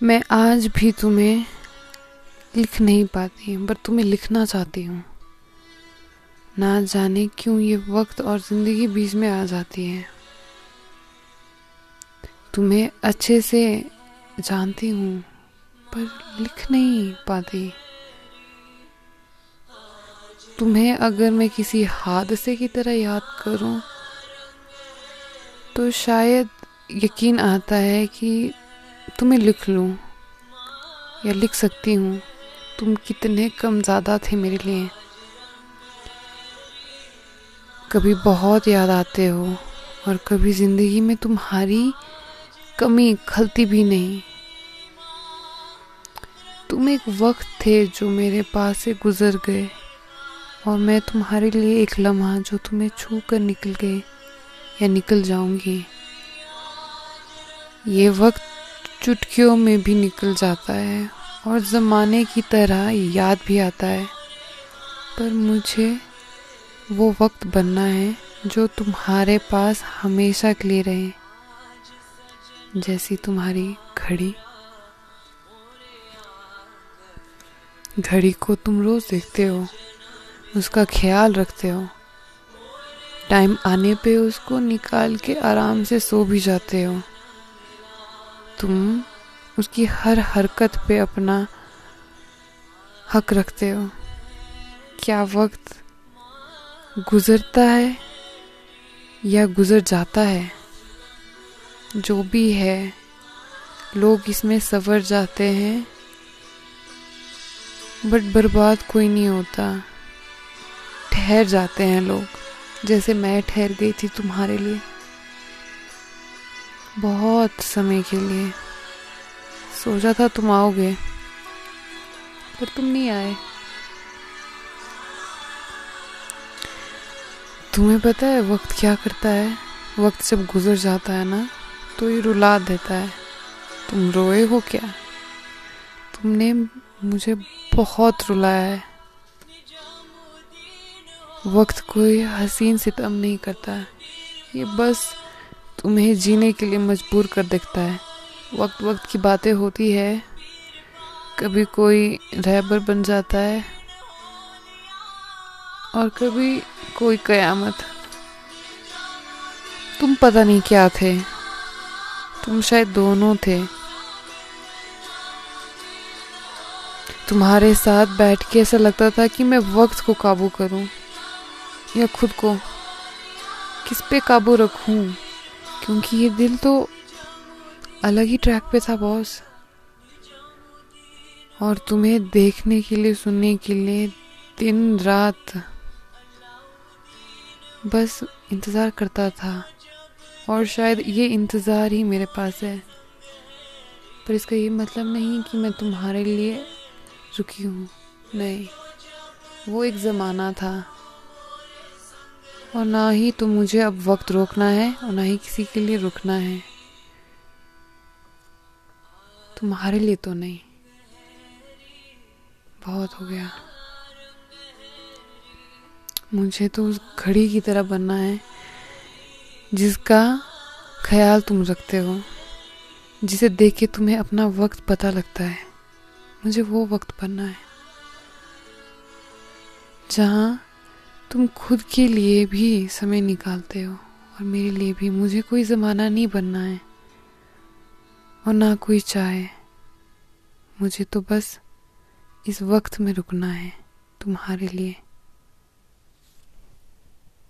मैं आज भी तुम्हें लिख नहीं पाती पर तुम्हें लिखना चाहती हूँ। ना जाने क्यों ये वक्त और ज़िंदगी बीच में आ जाती है। तुम्हें अच्छे से जानती हूँ, पर लिख नहीं पाती। तुम्हें अगर मैं किसी हादसे की तरह याद करूँ तो शायद यकीन आता है कि तुम्हें लिख लूँ या लिख सकती हूँ? तुम कितने कम ज़्यादा थे मेरे लिए। कभी बहुत याद आते हो और कभी ज़िंदगी में तुम्हारी कमी खलती भी नहीं। तुम एक वक्त थे जो मेरे पास से गुजर गए और मैं तुम्हारे लिए एक लम्हा जो तुम्हें छू कर निकल गए या निकल जाऊँगी। ये वक्त चुटकियों में भी निकल जाता है और ज़माने की तरह याद भी आता है। पर मुझे वो वक्त बनना है जो तुम्हारे पास हमेशा के लिए रहे, जैसी तुम्हारी घड़ी। घड़ी को तुम रोज देखते हो, उसका ख्याल रखते हो। टाइम आने पे उसको निकाल के आराम से सो भी जाते हो। तुम उसकी हर हरकत पे अपना हक रखते हो। क्या वक्त गुजरता है या गुजर जाता है? जो भी है, लोग इसमें सवर जाते हैं, बट बर्बाद कोई नहीं होता। ठहर जाते हैं लोग, जैसे मैं ठहर गई थी तुम्हारे लिए। बहुत समय के लिए। सोचा था तुम आओगे, पर तुम नहीं आए। तुम्हें पता है वक्त क्या करता है? वक्त जब गुजर जाता है ना तो ये रुला देता है। तुम रोए हो क्या? तुमने मुझे बहुत रुलाया है। वक्त कोई हसीन सितम नहीं करता। ये बस तुम्हें जीने के लिए मजबूर कर देखता है। वक्त वक्त की बातें होती है। कभी कोई रहबर बन जाता है। और कभी कोई कयामत। तुम पता नहीं क्या थे। तुम शायद दोनों थे। तुम्हारे साथ बैठ के ऐसा लगता था कि मैं वक्त को काबू करूँ। या खुद को। किस पे काबू रखूँ? क्योंकि ये दिल तो अलग ही ट्रैक पे था बॉस और तुम्हें देखने के लिए, सुनने के लिए दिन, रात बस इंतज़ार करता था। और शायद ये इंतज़ार ही मेरे पास है। पर इसका ये मतलब नहीं कि मैं तुम्हारे लिए रुकी हूँ। नहीं, वो एक ज़माना था। और ना ही तो मुझे अब वक्त रोकना है और ना ही किसी के लिए रुकना है। तुम्हारे लिए तो नहीं। बहुत हो गया। मुझे तो उस घड़ी की तरह बनना है, जिसका ख्याल तुम रखते हो, जिसे देख के तुम्हें अपना वक्त पता लगता है। मुझे वो वक्त बनना है, जहाँ तुम खुद के लिए भी समय निकालते हो और मेरे लिए भी। मुझे कोई ज़माना नहीं बनना है और ना कोई चाहे। मुझे तो बस इस वक्त में रुकना है तुम्हारे लिए।